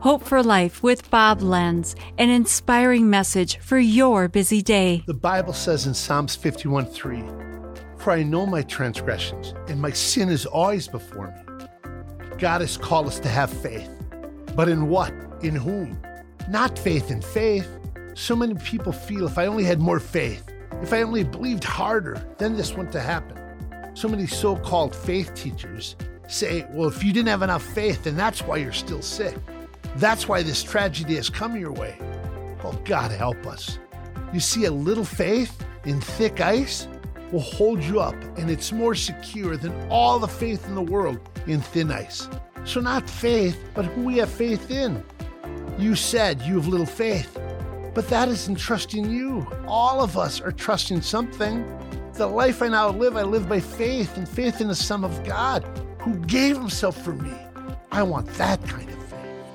Hope for Life with Bob Lenz, an inspiring message for your busy day. The Bible says in Psalms 51 3, For I know my transgressions, and my sin is always before me. God has called us to have faith. But in what? In whom? Not faith in faith. So many people feel if I only had more faith, if I only believed harder, then this wouldn't have happened. So many so called faith teachers say, well, if you didn't have enough faith, then that's why you're still sick. That's why this tragedy has come your way. Oh, God help us. You see, a little faith in thick ice will hold you up, and it's more secure than all the faith in the world in thin ice. So, not faith, but who we have faith in. You said you have little faith, but that isn't trusting you. All of us are trusting something. The life I now live, I live by faith and faith in the Son of God who gave himself for me. I want that kind of.